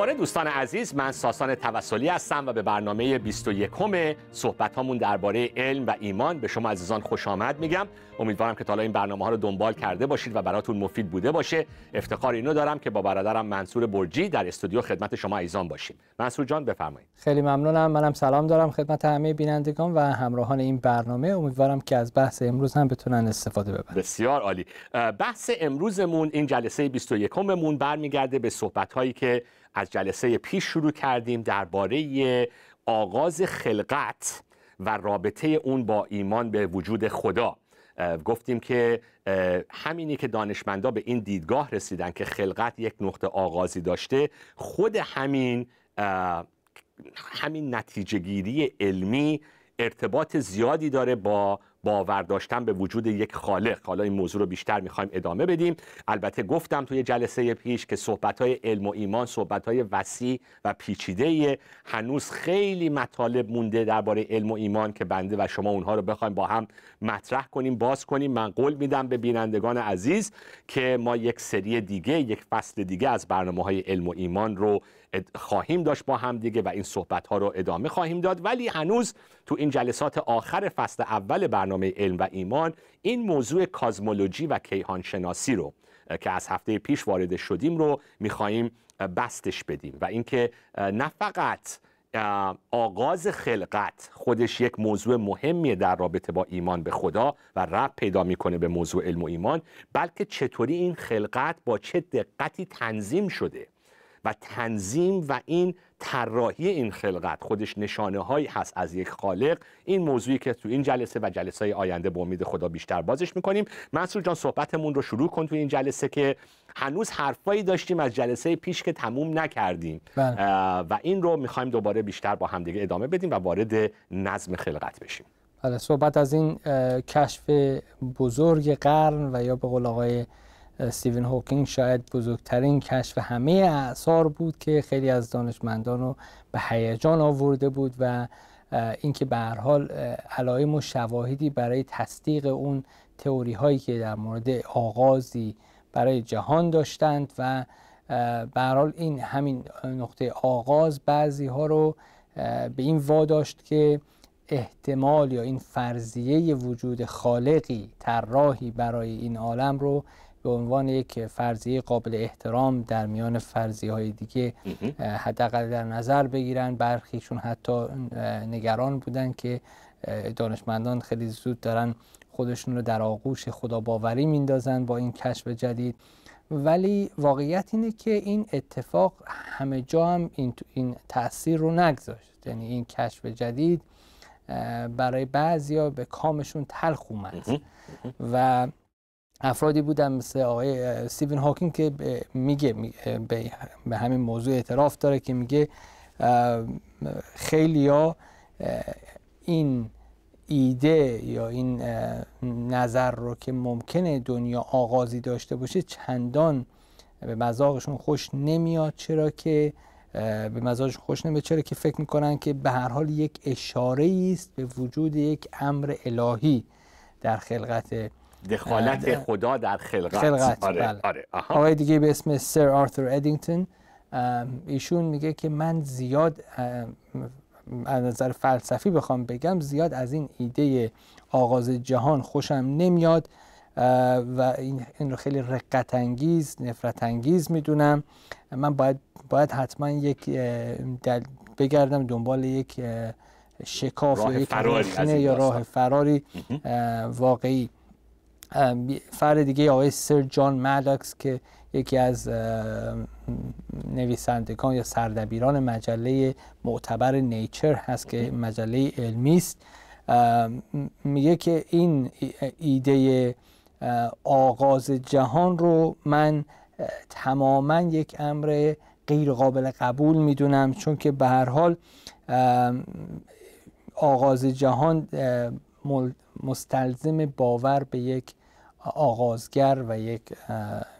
دوباره دوستان عزیز من ساسان توسلی هستم و به برنامه 21 صحبت هامون درباره علم و ایمان به شما عزیزان خوش آمد میگم. امیدوارم که تا این برنامه ها رو دنبال کرده باشید و براتون مفید بوده باشه. افتخار اینو دارم که با برادرم منصور برجی در استودیو خدمت شما عزیزان باشیم. منصور جان بفرمایید. خیلی ممنونم. منم سلام دارم خدمت همه بینندگان و همراهان این برنامه. امیدوارم که از بحث امروز هم بتونن استفاده ببرن. بسیار عالی. بحث امروزمون این جلسه 21 مون برمیگرده به صحبت هایی که از جلسه پیش شروع کردیم درباره آغاز خلقت و رابطه اون با ایمان به وجود خدا. گفتیم که همینی که دانشمندا به این دیدگاه رسیدن که خلقت یک نقطه آغازی داشته خود همین همین نتیجه گیری علمی ارتباط زیادی داره با باور داشتن به وجود یک خالق. حالا این موضوع رو بیشتر می‌خوایم ادامه بدیم. البته گفتم توی جلسه پیش که صحبت علم و ایمان صحبت وسیع و پیچیده هنوز خیلی مطالب مونده درباره علم و ایمان که بنده و شما اونها رو بخوایم با هم مطرح کنیم باز کنیم. من قول میدم به بینندگان عزیز که ما یک سری دیگه یک فصل دیگه از برنامه های علم و ایمان رو خواهیم داشت با هم دیگه و این صحبت ها رو ادامه خواهیم داد. ولی هنوز تو این جلسات آخر فصل اول برنامه علم و ایمان این موضوع کازمولوژی و کیهان شناسی رو که از هفته پیش وارد شدیم رو می‌خواهیم بستش بدیم. و اینکه نه فقط آغاز خلقت خودش یک موضوع مهمیه در رابطه با ایمان به خدا و رب پیدا می‌کنه به موضوع علم و ایمان بلکه چطوری این خلقت با چه دقتی تنظیم شده. و تنظیم و این طراحی این خلقت خودش نشانه هایی هست از یک خالق. این موضوعی که تو این جلسه و جلسه های آینده به امید خدا بیشتر بازش می‌کنیم. منصور جان صحبتمون رو شروع کن تو این جلسه که هنوز حرفایی داشتیم از جلسه پیش که تموم نکردیم. بله. و این رو می‌خوایم دوباره بیشتر با همدیگه ادامه بدیم و وارد نظم خلقت بشیم. بله صحبت از این کشف بزرگ قرن و یا به قول آقای استیون هوکینگ شاید بزرگترین کشف همه اعثار بود که خیلی از دانشمندان رو به هیجان آورده بود و اینکه به هر حال علائم و شواهدی برای تصدیق اون تئوری هایی که در مورد آغازی برای جهان داشتند و به حال این همین نقطه آغاز بعضی ها رو به این واداشت که احتمال یا این فرضیه وجود خالقی طراحی برای این عالم رو به عنوان یک فرضیه قابل احترام در میان فرضیه های دیگه حداقل در نظر بگیرن. برخیشون حتی نگران بودن که دانشمندان خیلی زود دارن خودشون رو در آغوش خدا باوری میندازن با این کشف جدید. ولی واقعیت اینه که این اتفاق همه جا هم این, این تاثیر رو نگذاشت. یعنی این کشف جدید برای بعضیا به کامشون تلخ اومد. و افرادی بودن مثل آقای سیون هاکینگ که میگه به همین موضوع اعتراف داره که میگه خیلی ها این ایده یا این نظر رو که ممکنه دنیا آغازی داشته باشه چندان به مذاقشون خوش نمیاد. چرا که به مزاجشون خوش نمیاد؟ چرا که فکر می‌کنن که به هر حال یک اشاره است به وجود یک امر الهی در خلقت دخالت خدا در خلقت, خلقت آره. بله. آره. آقای دیگه به اسم سر آرثر ادینگتون ایشون میگه که من زیاد از نظر فلسفی بخوام بگم زیاد از این ایده آغاز جهان خوشم نمیاد و این, این رو خیلی رقت انگیز نفرت انگیز می‌دونم من باید باید حتما یک بگردم دنبال یک شکاف یا یک یا راه فراری واقعی فرد دیگه آقای سر جان مداکس که یکی از نویسندگان یا سردبیران مجله معتبر نیچر هست که مجله علمی است. میگه که این ایده آغاز جهان رو من تماما یک امر غیر قابل قبول می‌دونم چون که به هر حال آغاز جهان مستلزم باور به یک آغازگر و یک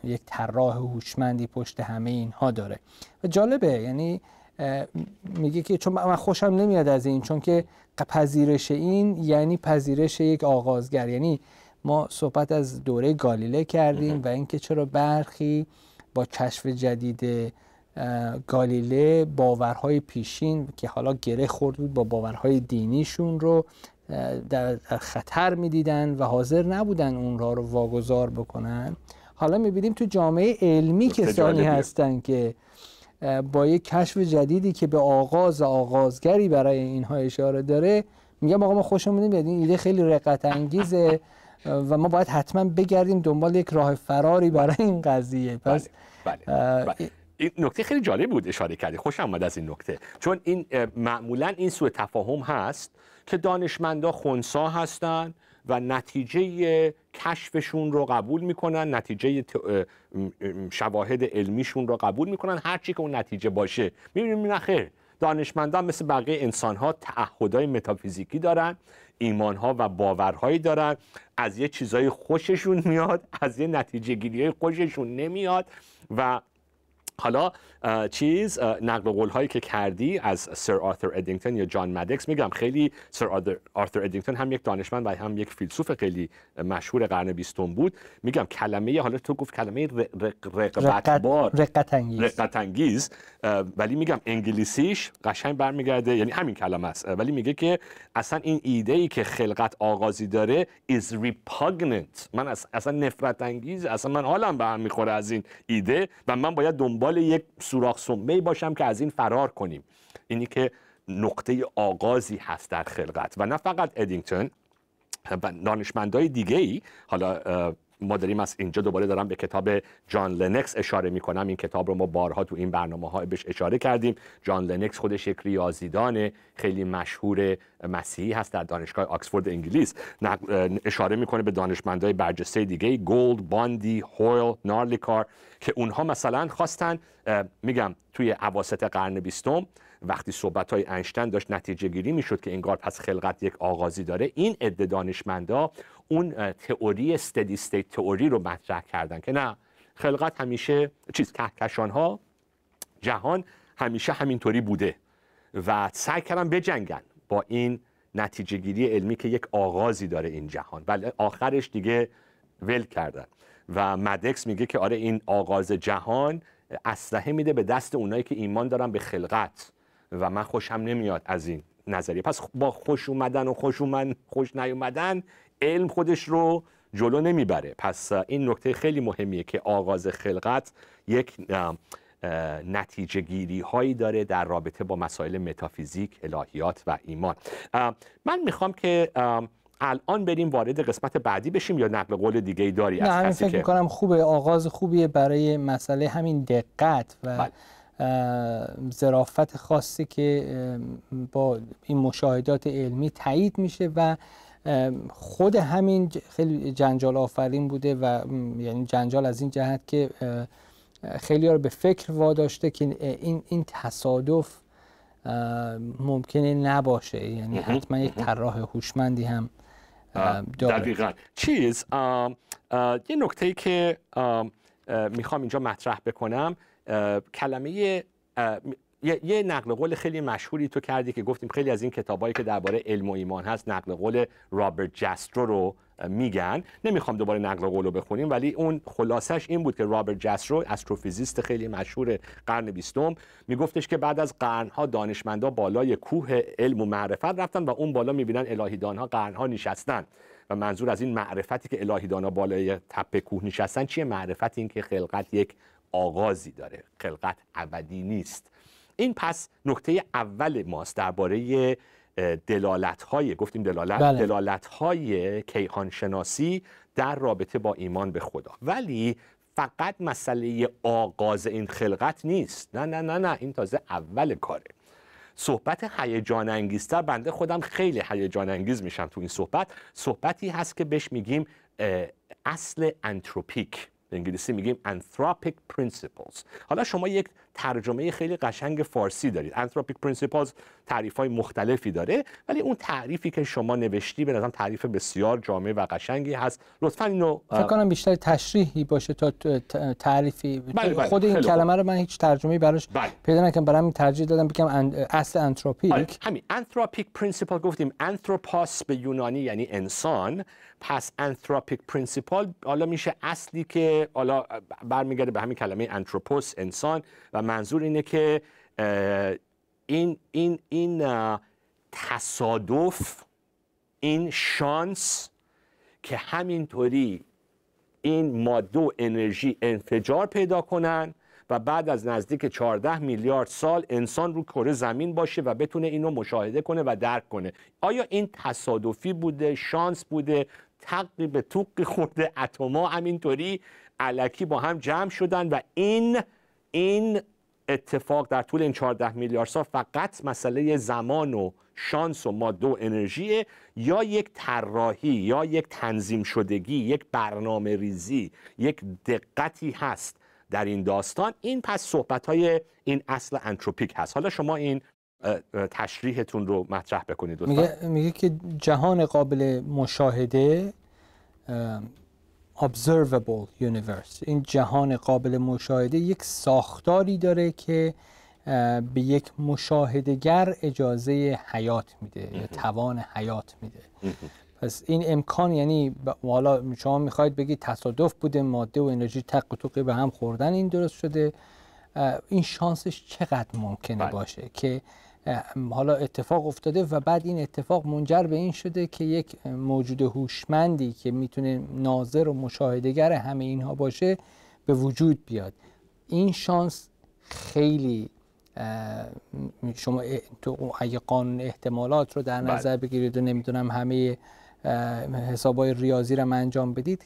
یک طراح هوشمندی پشت همه اینها داره. و جالبه یعنی میگه که چون من خوشم نمیاد از این چون که پذیرش این یعنی پذیرش یک آغازگر. یعنی ما صحبت از دوره گالیله کردیم و اینکه چرا برخی با کشف جدید گالیله باورهای پیشین که حالا گره خورد بود با باورهای دینیشون رو در خطر می‌دیدن و حاضر نبودن اون را رو واگذار بکنن حالا می‌بینیم تو جامعه علمی کسانی هستن که با یک کشف جدیدی که به آغاز آغازگری برای اینها اشاره داره میگم آقا ما خوشمون نمیاد این ایده خیلی رقت انگیزه و ما باید حتما بگردیم دنبال یک راه فراری برای این قضیه پس بله. بله. بله. این نکته خیلی جالب بود اشاره کردی خوش آمد از این نکته چون این معمولا این سوء تفاهم هست که دانشمندا خونسا هستن و نتیجه کشفشون رو قبول می‌کنن نتیجه شواهد علمیشون رو قبول می‌کنن. هر چی که اون نتیجه باشه. می‌بینیم نه خیر دانشمندان مثل بقیه انسان ها تعهدهای متافیزیکی دارن ایمان ها و باورهایی دارن. از یه چیزای خوششون میاد از یه نتیجه گیری خوششون نمیاد و حالا چیز نقل قول هایی که کردی از سر آرثر ادینگتون یا جان مدکس میگم خیلی سر آرثر ادینگتون هم یک دانشمند و هم یک فیلسوف خیلی مشهور قرن بیستم بود. میگم کلمه حالا تو گفت کلمه رقت بار رقت انگیز. رقت انگیز. ولی میگم انگلیسیش قشنگ برمیگرده یعنی همین کلمه است. ولی میگه که اصلا این ایده ای که خلقت آغازی داره is repugnant. من اصلا نفرت انگیز اصلا من حالم به هم می‌خوره از این ایده و من باید دنبال یک سوراخ سمه باشم که از این فرار کنیم. اینی که نقطه آغازی هست در خلقت. و نه فقط ادینگتون و دانشمندای دیگه ای حالا ما داریم از اینجا دوباره دارم به کتاب جان لنکس اشاره می‌کنم. این کتاب رو ما بارها تو این برنامه ها بهش اشاره کردیم. جان لنکس خودش یک ریاضیدان خیلی مشهور مسیحی هست در دانشگاه آکسفورد انگلیس. اشاره می‌کنه به دانشمندای برجسته دیگه گولد باندی هویل نارلیکار که اونها مثلا خواستن میگم توی اواسط قرن بیستم وقتی صحبت های انیشتن داشت نتیجه گیری می‌شد که انگار پس خلقت یک آغازی داره این عده دانشمندا اون تئوری steady state theory رو مطرح کردن که نه خلقت همیشه چیز کهکشان ها جهان همیشه همینطوری بوده و سعی کردن بجنگن با این نتیجه گیری علمی که یک آغازی داره این جهان. ولی آخرش دیگه ول کردن و مدکس میگه که آره این آغاز جهان اسلحه میده به دست اونایی که ایمان دارن به خلقت. و من خوشم نمیاد از این نظریه. پس با خوش اومدن و خوش اومدن خوش نیومدن علم خودش رو جلو نمی‌بره. پس این نکته خیلی مهمیه که آغاز خلقت یک نتیجه گیری هایی داره در رابطه با مسائل متافیزیک، الهیات و ایمان. من می‌خوام که الان بریم وارد قسمت بعدی بشیم یا نقل قول دیگه ای داری نه از همین فکر که... می‌کنم خوبه. آغاز خوبیه برای مسئله همین دقت و بله. ظرافت خاصی که با این مشاهدات علمی تایید میشه و خود همین خیلی جنجال آفرین بوده و یعنی جنجال از این جهت که خیلی رو به فکر واداشته که این این تصادف ممکنه نباشه. یعنی حتما یک طراح هوشمندی هم داره. دقیقا. چیز یه نکته که می‌خوام اینجا مطرح بکنم. کلمه یه, نقل قول خیلی مشهوری تو کردی که گفتیم خیلی از این کتابایی که درباره علم و ایمان هست نقل قول رابرت جسترو رو میگن. نمی‌خوام دوباره نقل قول رو بخونیم ولی اون خلاصش این بود که رابرت جسترو استروفیزیست خیلی مشهور قرن بیستم میگفتش که بعد از قرنها دانشمندا بالای کوه علم و معرفت رفتن و اون بالا می‌بینن الهیدانها قرنها نشستن. و منظور از این معرفتی که الهیدانها بالای تپه کوه نشستن چیه؟ معرفت این که خلقت یک آغازی داره. خلقت ابدی نیست. این پس نکته اول ماست درباره دلالت های گفتیم دلالت بله. دلالت های کیهان شناسی در رابطه با ایمان به خدا. ولی فقط مسئله آغاز این خلقت نیست. نه نه نه نه این تازه اول کاره. صحبت هیجان انگیزتر بنده خودم خیلی هیجان انگیز میشم تو این صحبت. صحبتی هست که بهش میگیم اصل انتروپیک. به انگلیسی میگیم anthropic principles. حالا شما یک ترجمه خیلی قشنگ فارسی دارید. Anthropic principles تعریف های مختلفی داره ولی اون تعریفی که شما نوشتی به نظرم تعریف بسیار جامع و قشنگی هست. لطفا اینو فکر کنم بیشتر تشریحی باشه تا تعریفی. بله بله خود این کلمه رو من هیچ ترجمه براش بله. پیدا نکردم. برام ترجیح دادم بگم اصل انتروپیک همین. Anthropic principle گفتیم. Anthropos به یونانی یعنی انسان. پس anthropic principle حالا میشه اصلی که حالا برمیگرده به همین کلمه انتروپوس انسان. و منظور اینه که این این این تصادف این شانس که همینطوری این ماده و انرژی انفجار پیدا کنن و بعد از نزدیک 14 میلیارد سال انسان رو کره زمین باشه و بتونه اینو مشاهده کنه و درک کنه. آیا این تصادفی بوده شانس بوده تقی به توقی خورده اتما همینطوری علکی با هم جمع شدن و این این اتفاق در طول این 14 میلیارد سال فقط مسئله زمان و شانس و ماده و انرژی یا یک طراحی یا یک تنظیم شدگی یک برنامه ریزی یک دقتی هست؟ در این داستان. این پس صحبت های این اصل انتروپیک هست. حالا شما این تشریحتون رو مطرح بکنید میگه, میگه که جهان قابل مشاهده observable universe. این جهان قابل مشاهده یک ساختاری داره که به یک مشاهدگر اجازه حیات میده یا توان حیات میده. پس این امکان یعنی حالا شما می‌خواید بگید تصادف بوده ماده و انرژی تق و توقی به هم خوردن این درست شده این شانسش چقدر ممکنه بله. باشه که حالا اتفاق افتاده و بعد این اتفاق منجر به این شده که یک موجود هوشمندی که می‌تونه ناظر و مشاهدگر همه اینها باشه به وجود بیاد این شانس خیلی شما تو اگه قانون احتمالات رو در نظر بله. بگیرید و نمی‌دونم همه حسابای ریاضی رو انجام بدید.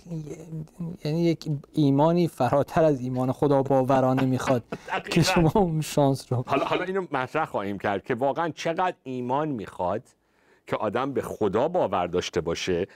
یعنی یک ایمانی فراتر از ایمان خدا باورانه می‌خواد که شما اون شانس رو حالا حالا اینو مطرح خواهیم کرد که واقعا چقدر ایمان می‌خواد که آدم به خدا باور داشته باشه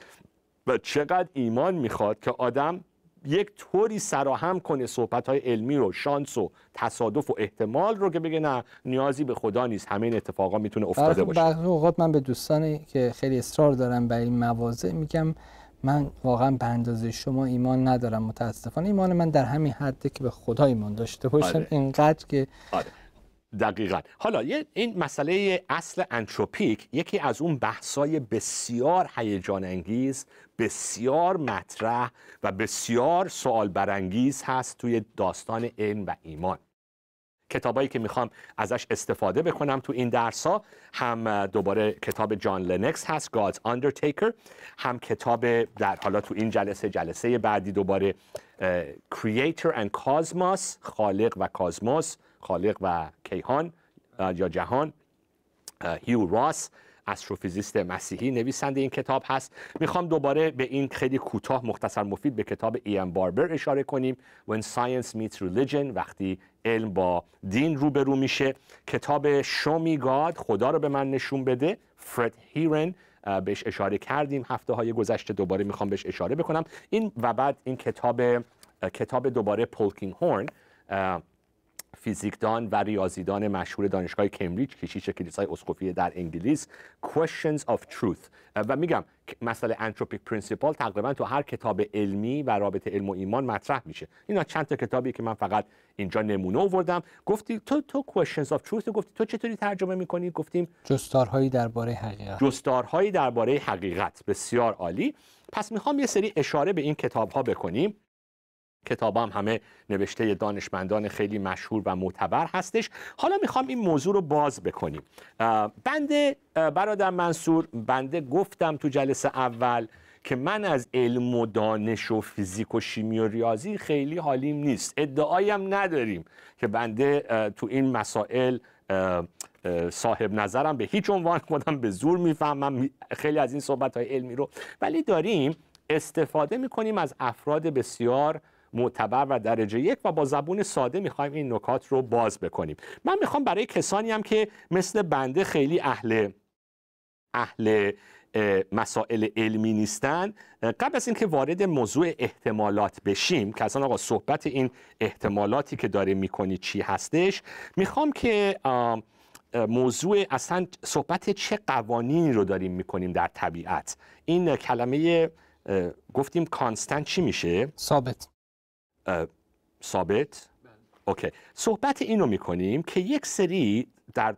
و چقدر ایمان می‌خواد که آدم یک طوری سراهم کنه صحبت های علمی رو شانس و تصادف و احتمال رو که بگه نه نیازی به خدا نیست همه این اتفاقا می‌تونه افتاده باشه برخی اوقات من به دوستانی که خیلی اصرار دارم بر این مواضع میگم من واقعا به اندازه شما ایمان ندارم متاسفانه ایمان من در همین حده که به خدا ایمان داشته باشم آره. اینقدر که آره. دقیقا. حالا این مسئله اصل انتروپیک یکی از اون بحثای بسیار هیجان انگیز بسیار مطرح و بسیار سوال برانگیز هست توی داستان علم و ایمان. کتابایی که می‌خوام ازش استفاده بکنم تو این درس ها هم دوباره کتاب جان لنکس هست God's Undertaker هم کتاب در حالا تو این جلسه جلسه بعدی دوباره Creator and Cosmos خالق و کازموس خالق و کیهان یا جهان. هیو راس استروفیزیست مسیحی نویسنده این کتاب هست. می‌خوام دوباره به این خیلی کوتاه مختصر مفید به کتاب ایم باربر اشاره کنیم. When Science Meets Religion وقتی علم با دین روبرو میشه. کتاب Show Me God خدا رو به من نشون بده. فرد هیرن بهش اشاره کردیم هفته های گذشته. دوباره می‌خوام بهش اشاره بکنم. این و بعد این کتاب کتاب دوباره پولکینگ هورن فیزیکدان و ریاضیدان مشهور دانشگاه کمبریج کشیش کلیسای اسقفی در انگلیس Questions of Truth. و میگم مسئله anthropic principle تقریبا تو هر کتاب علمی و رابطه علم و ایمان مطرح میشه. اینا چند تا کتابی که من فقط اینجا نمونه آوردم. گفتی تو تو Questions of Truth گفتی. تو چطوری ترجمه می‌کنی؟ گفتیم جستارهایی درباره حقیقت. جستارهایی درباره حقیقت. بسیار عالی. پس می‌خوام یه سری اشاره به این کتاب ها بکنیم. کتاب هم همه نوشته دانشمندان خیلی مشهور و معتبر هستش. حالا می‌خوام این موضوع رو باز بکنیم. بنده برادر منصور بنده گفتم تو جلسه اول که من از علم و دانش و فیزیک و شیمی و ریاضی خیلی حالیم نیست. ادعایم نداریم که بنده تو این مسائل صاحب نظرم به هیچ عنوان خودم به زور می‌فهمم. خیلی از این صحبت های علمی رو. ولی داریم استفاده می‌کنیم از افراد بسیار معتبر و درجه یک و با زبون ساده می‌خوایم این نکات رو باز بکنیم. من می‌خوام برای کسانی هم که مثل بنده خیلی اهل اهل مسائل علمی نیستن قبل از اینکه وارد موضوع احتمالات بشیم که اصلا آقا صحبت این احتمالاتی که داره می‌کنی چی هستش می‌خوام که موضوع اصلا صحبت چه قوانینی رو داریم می‌کنیم در طبیعت. این کلمه گفتیم کانستنت چی میشه؟ ثابت. ثابت؟ اوکی. صحبت اینو می‌کنیم که یک سری در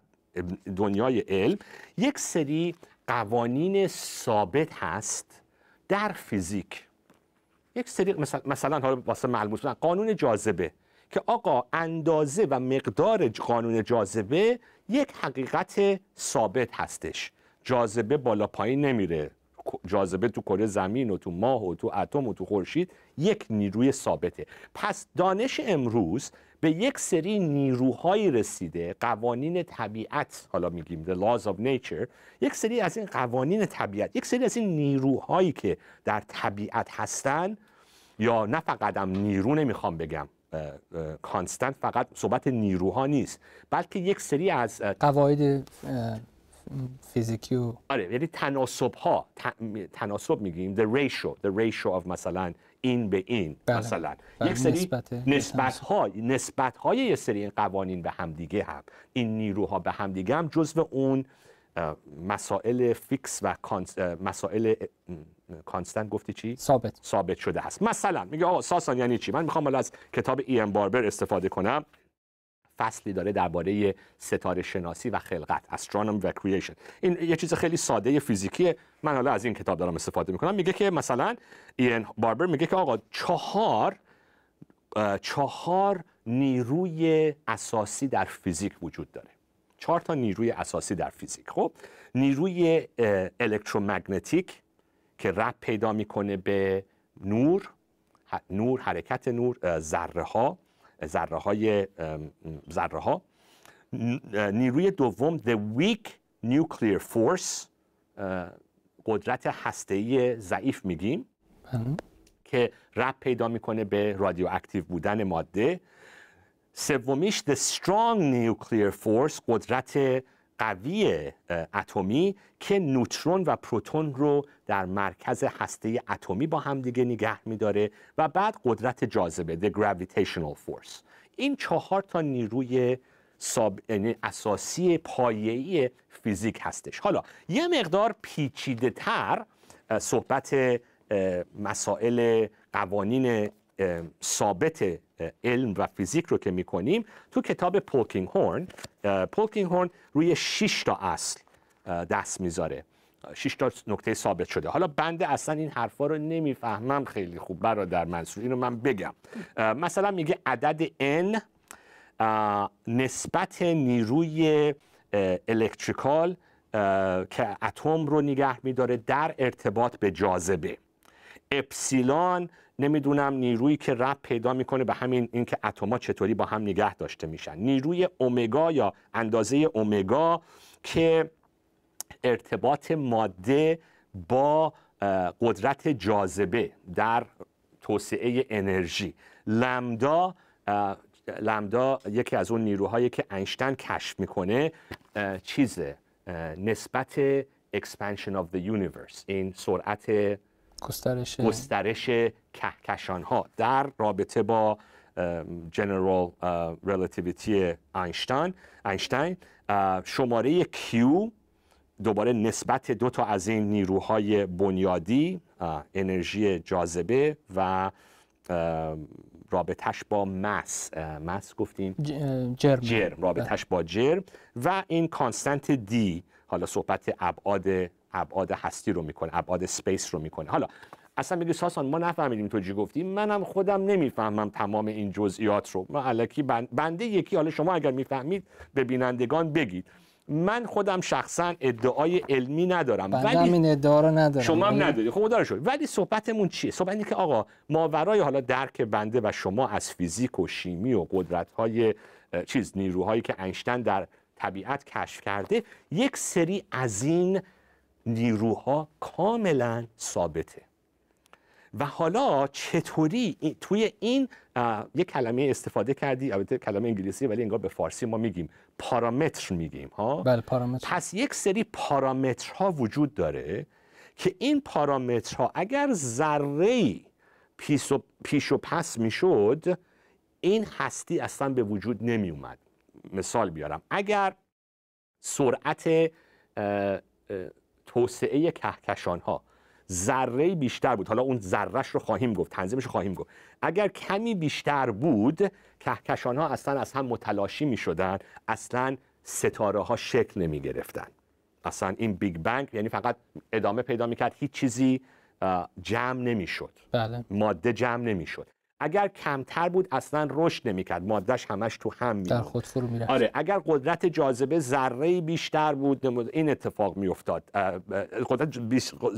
دنیای علم یک سری قوانین ثابت هست در فیزیک. یک سری مثلا, مثلا حالا واسه ملموس قانون جاذبه که آقا اندازه و مقدار قانون جاذبه یک حقیقت ثابت هستش. جاذبه بالا پایین نمیره. جاذبه تو کره زمین و تو ماه و تو اتم و تو خورشید یک نیروی ثابته. پس دانش امروز به یک سری نیروهایی رسیده قوانین طبیعت حالا میگیم the laws of nature یک سری از این قوانین طبیعت یک سری از این نیروهایی که در طبیعت هستن یا نه فقط هم نیرو نمی‌خوام بگم کانستنت فقط صحبت نیروها نیست بلکه یک سری از قواعد فیزیکی و آره یعنی تناسب ها تناسب میگیم the ratio the ratio of مثلا این به این بله. مثلا بله. یک سری نسبت, ها نسبت های یه سری این قوانین به همدیگه هم این نیروها به همدیگه هم جزو اون مسائل fix و مسائل constant گفتی چی؟ ثابت ثابت شده هست مثلا میگه آقا ساسان یعنی چی؟ من می‌خوام از کتاب ایان باربر استفاده کنم فصلی داره درباره ستاره شناسی و خلقت astronomy و creation این یه چیز خیلی ساده فیزیکیه. من حالا از این کتاب دارم استفاده می‌کنم. میگه که مثلا این باربر میگه که آقا چهار چهار نیروی اساسی در فیزیک وجود داره. چهار تا نیروی اساسی در فیزیک. خب؟ نیروی الکترومگنتیک که رب پیدا می‌کنه به نور نور حرکت نور ذره ها ذره های ذره ها نیروی دوم the weak nuclear force قدرت هسته‌ای ضعیف میگیم. بله. که رب پیدا می‌کنه به رادیواکتیو بودن ماده. سومیش the strong nuclear force قدرت قوی اتمی که نوترون و پروتون رو در مرکز هسته اتمی با هم دیگه نگه میداره و بعد قدرت جاذبه the gravitational force. این چهار تا نیروی ساب... یعنی اساسی پایه‌ای فیزیک هستش. حالا یه مقدار پیچیده تر صحبت مسائل قوانین ثابت علم و فیزیک رو که می‌کنیم تو کتاب پولکینگ هورن پولکینگ هورن روی 6 تا اصل دست می‌ذاره. 6 تا نکته ثابت شده. حالا بنده اصلا این حرفا رو نمی‌فهمم. خیلی خوب. برادر منصور اینو من بگم. مثلا میگه عدد n نسبت نیروی الکتریکال که اتم رو نگه میداره در ارتباط به جاذبه. اپسیلان نمی‌دونم نیرویی که رب پیدا می‌کنه به همین اینکه اتما چطوری با هم نگه داشته میشن. نیروی اومگا یا اندازه اومگا که ارتباط ماده با قدرت جاذبه در توسعه انرژی. لمدا لمدا یکی از اون نیروهایی که اینشتین کشف می‌کنه چیزه نسبت expansion of the universe این سرعت گسترش گسترش کهکشان ها در رابطه با جنرال ریلیتیویتی اینشتین اینشتین شماره Q دوباره نسبت دو تا از این نیروهای بنیادی انرژی جاذبه و رابطش با mass. mass گفتیم؟ جرم. جرم. رابطش با جرم. و این constant D حالا صحبت ابعاد ابعاد هستی رو می‌کنه ابعاد space رو می‌کنه. حالا اصلا میگی ساسان ما نفهمیدیم تو چی گفتی. منم خودم نمی‌فهمم تمام این جزئیات رو. ما الکی بنده یکی حالا شما اگر می‌فهمید به بینندگان بگید. من خودم شخصا ادعای علمی ندارم. ولی این ادعا رو ندارم. شما هم نداری خب شد. ولی صحبتمون چیه؟ صحبت اینه که آقا ماورای حالا درک بنده و شما از فیزیک و شیمی و قدرت های چیز نیروهایی که اینشتین در طبیعت کشف کرده یک سری از این نیروها کاملا ثابته. و حالا چطوری توی این یک کلمه استفاده کردی البته کلمه انگلیسی ولی انگار به فارسی ما میگیم. پارامتر میگیم ها؟ بله پارامتر. پس یک سری پارامترها وجود داره که این پارامترها اگر ذره پیش و, پیش و پس می‌شد این هستی اصلا به وجود نمی اومد مثال بیارم. اگر سرعت توسعه کهکشان ها ذره بیشتر بود. حالا اون ذرهش رو خواهیم گفت تنظیمش رو خواهیم گفت. اگر کمی بیشتر بود کهکشان ها اصلا از هم متلاشی می شدن اصلا ستاره ها شکل نمی گرفتن اصلا این بیگ بنگ یعنی فقط ادامه پیدا می کرد هیچ چیزی جمع نمی شد بله. ماده جمع نمی شد اگر کمتر بود اصلا رشد نمی‌کرد. مادهش همش تو هم می در خود فرو می‌رفت. آره اگر قدرت جاذبه ذره بیشتر بود این اتفاق میافتاد. قدرت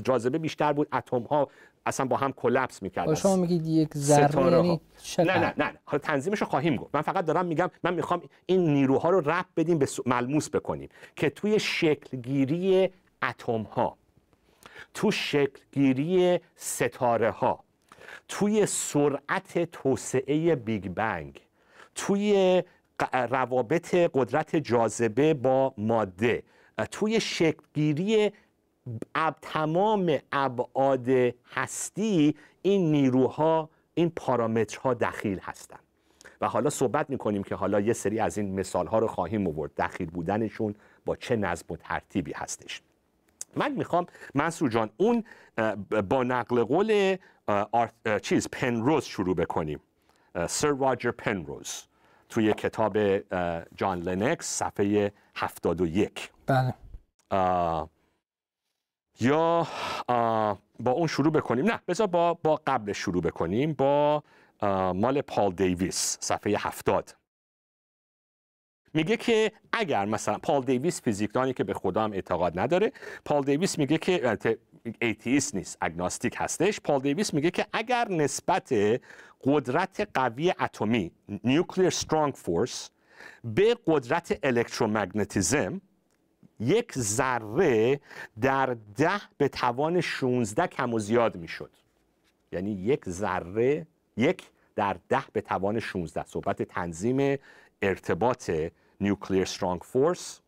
جاذبه بیشتر بود اتم ها اصلا با هم کلپس می‌کرد شما میگید یک ذره یعنی نه نه نه. حالا تنظیمش رو خواهیم گفت. من فقط دارم میگم من می‌خوام این نیروها رو رب بدیم به ملموس بکنیم که توی شکلگیری اتم ها تو شکلگیری ستاره ها توی سرعت توسعه بیگ بنگ توی روابط قدرت جاذبه با ماده توی شکلگیری تمام ابعاد هستی این نیروها این پارامترها دخیل هستند و حالا صحبت می‌کنیم که حالا یه سری از این مثال ها رو خواهیم آورد. دخیل بودنشون با چه نظم و ترتیبی هستش. من می‌خوام منصور جان اون با نقل قول چیز پنروز شروع بکنیم. سر راجر پنروز توی کتاب جان لنکس صفحه 71 بله. یا با اون شروع بکنیم. نه بذار با با قبل شروع بکنیم با مال پال دیویس صفحه 70 میگه که اگر مثلا پال دیویس فیزیکدانی که به خدا هم اعتقاد نداره پال دیویس میگه که atheist نیست agnostic هستش. پال دیویس میگه که اگر نسبت قدرت قوی اتمی nuclear strong force به قدرت electromagnetism یک ذره در ده به توان 16 کم و زیاد می‌شد. یعنی یک ذره یک در ده به توان 16 صحبت تنظیم ارتباط nuclear strong force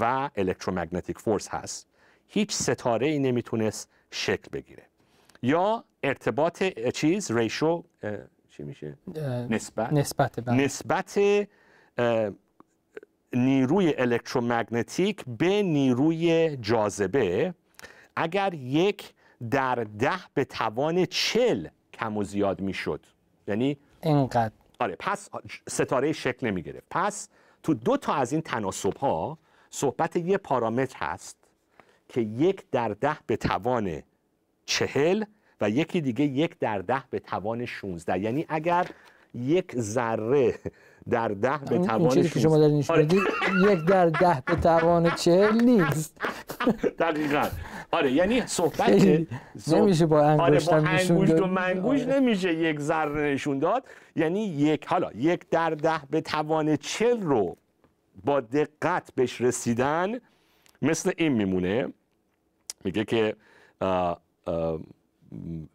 و electromagnetic force هست. هیچ ستاره ای نمی‌تونست شکل بگیره. یا ارتباط چیز ریشو چی میشه؟ نسبت. نسبت بله. نسبت نیروی الکترومگنتیک به نیروی جاذبه اگر یک در ده به توان چل کم و زیاد می‌شد. یعنی اینقدر. آره پس ستاره شکل نمی گرفت پس تو دو تا از این تناسب ها صحبت یه پارامتر هست. که یک در ده به توان چهل و یکی دیگه یک در ده به توان 16 یعنی اگر یک ذره در ده به توان چیزی که شما دارین آره. یک در ده به توان چهل نیست. دقیقا. آره یعنی صحبت نمیشه با انگشت آره با انگشت و منگوش آره. نمیشه یک ذره نشون داد. یعنی یک حالا یک در ده به توان چل رو با دقت بهش رسیدن مثل این میمونه. میگه که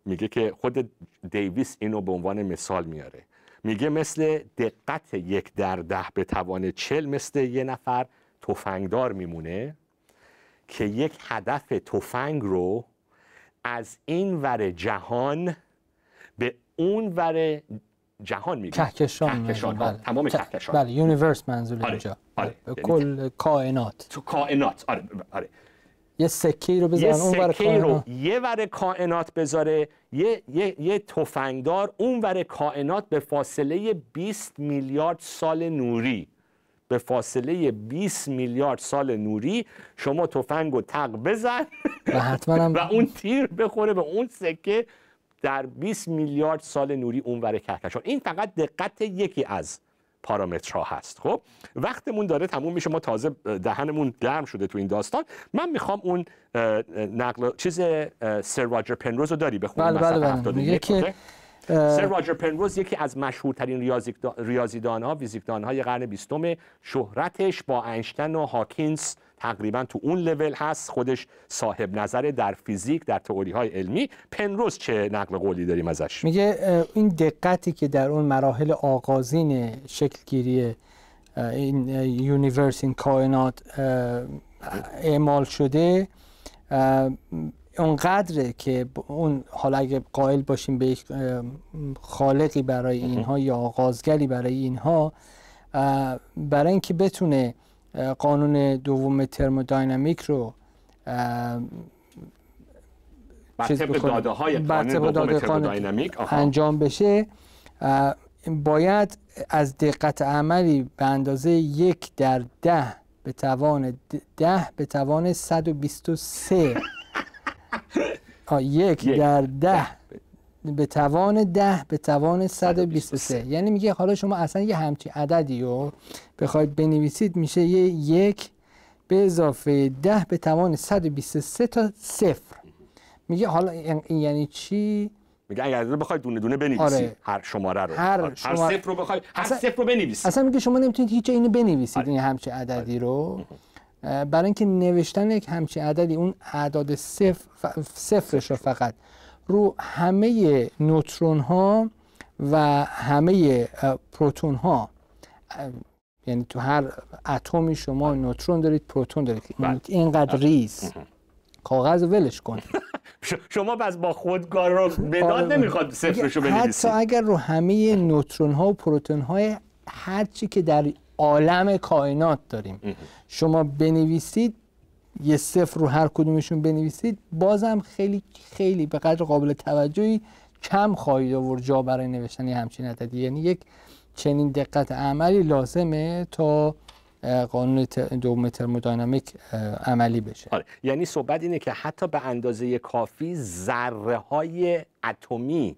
میگه که خود دیویس اینو به عنوان مثال میاره. میگه مثل دقت یک در ده به توان چل مثل یه نفر تفنگدار میمونه که یک هدف تفنگ رو از این ور جهان به اون ور جهان میگه کهکشان. کهکشان. بله. تمام کهکشان. بله universe منظور آره. اینجا آره. کل کائنات. تو کائنات. آره آره. یه سکه رو بذارن اون ور رو یه ور کائنات بذاره یه, یه, یه تفنگدار اون ور کائنات به فاصله 20 میلیارد سال نوری به فاصله 20 میلیارد سال نوری شما تفنگ رو تق بزن و, و اون تیر بخوره به اون سکه در 20 میلیارد سال نوری اونور کهکشان. این فقط دقت یکی از پارامترها هست. خب وقتمون داره تموم میشه. ما تازه دهنمون گرم شده تو این داستان. من می‌خوام اون نقل چیز سر راجر پنروز رو داری بخونیم بله بله بله. میگه که سر راجر پنروز یکی از مشهورترین ریاضیدان ها فیزیکدان های قرن بیستم شهرتش با اینشتین و هاکینز تقریبا تو اون لول هست. خودش صاحب نظر در فیزیک در تئوری های علمی. پنروز چه نقل قولی داریم ازش؟ میگه این دقتی که در اون مراحل آغازین شکلگیری این یونیورس این کائنات اعمال شده اونقدره که اون حالا اگه قائل باشیم به یک خالقی برای اینها یا آغازگری برای اینها برای اینکه بتونه قانون دوم ترمودینامیک رو چیز داده های قانون دوم انجام بشه. باید از دقت عملی به اندازه یک در ده به توان ده به توان 123 یک در ده. به توان ده به توان 123 یعنی میگه حالا شما اصلا یه همچی عددی رو بخواید بنویسید میشه یه یک به اضافه ده به توان 123 تا صفر. میگه حالا این یعنی چی؟ میگه اگر بخواید دونه دونه بنویسید آره. هر شماره رو. هر, آره. هر صفر رو بخواید هر صفر رو بنویسید. اصلا میگه شما نمی‌تونید هیچ اینو بنویسید آره. این همچی عددی رو. برای اینکه نوشتن یک همچین عددی اون اعداد صفر صفرش رو فقط رو همه نوترون ها و همه پروتون ها یعنی تو هر اتمی شما نوترون دارید پروتون دارید. بله. اینقدر ریز. کاغذ ولش کن. شما بس با خودکار رو به داد آره. نمی‌خواد صفرشو بنویسید حتی اگر رو همه نوترون ها و پروتون های هر چی که در عالم کائنات داریم. شما بنویسید یه صفر رو هر کدومشون بنویسید بازم خیلی خیلی به قدر قابل توجهی کم خواهید آورد جا برای نوشتن همچین عددی. یعنی یک چنین دقت عملی لازمه تا قانون دوم ترمودینامیک عملی بشه. آره. یعنی صحبت اینه که حتی به اندازه کافی ذره های اتمی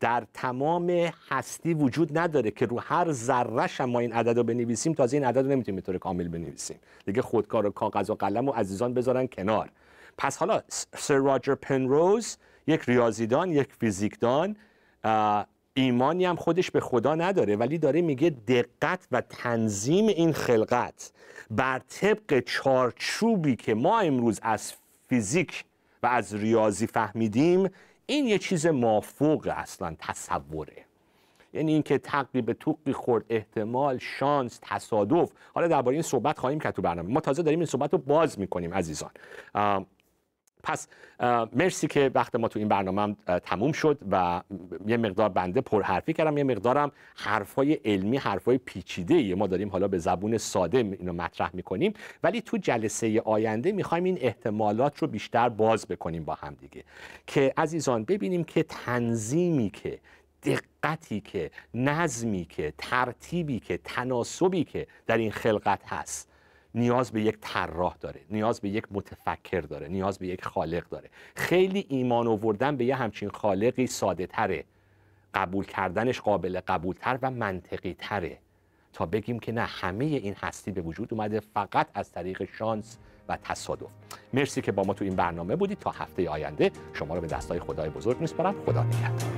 در تمام هستی وجود نداره که رو هر ذرهش ما این عدد رو بنویسیم تازه این عدد نمی‌تونیم به طور کامل بنویسیم. دیگه خودکار و کاغذ و قلم و عزیزان بذارن کنار. پس حالا سر راجر پنروز یک ریاضیدان یک فیزیکدان ایمانی هم خودش به خدا نداره ولی داره میگه دقت و تنظیم این خلقت بر طبق چارچوبی که ما امروز از فیزیک و از ریاضی فهمیدیم این یه چیز مافوق اصلا تصوره. یعنی اینکه تقی به توقی خورد احتمال شانس تصادف. حالا درباره این صحبت خواهیم کرد تو برنامه. ما تازه داریم این صحبت رو باز می‌کنیم عزیزان. پس مرسی که وقت ما تو این برنامه هم تموم شد و یه مقدار بنده پرحرفی کردم یه مقدارم حرفای علمی حرفای پیچیده ای ما داریم حالا به زبون ساده اینو مطرح می‌کنیم. ولی تو جلسه آینده می‌خوایم این احتمالات رو بیشتر باز بکنیم با هم دیگه. که عزیزان ببینیم که تنظیمی که دقتی که نظمی که ترتیبی که تناسبی که در این خلقت هست. نیاز به یک طراح داره نیاز به یک متفکر داره نیاز به یک خالق داره. خیلی ایمان آوردن به یه همچین خالقی ساده تره. قبول کردنش قابل قبولتر و منطقی تره. تا بگیم که نه همه این هستی به وجود اومده فقط از طریق شانس و تصادف. مرسی که با ما تو این برنامه بودید. تا هفته آینده شما رو به دستای خدای بزرگ میسپارم. خدا نگهدار.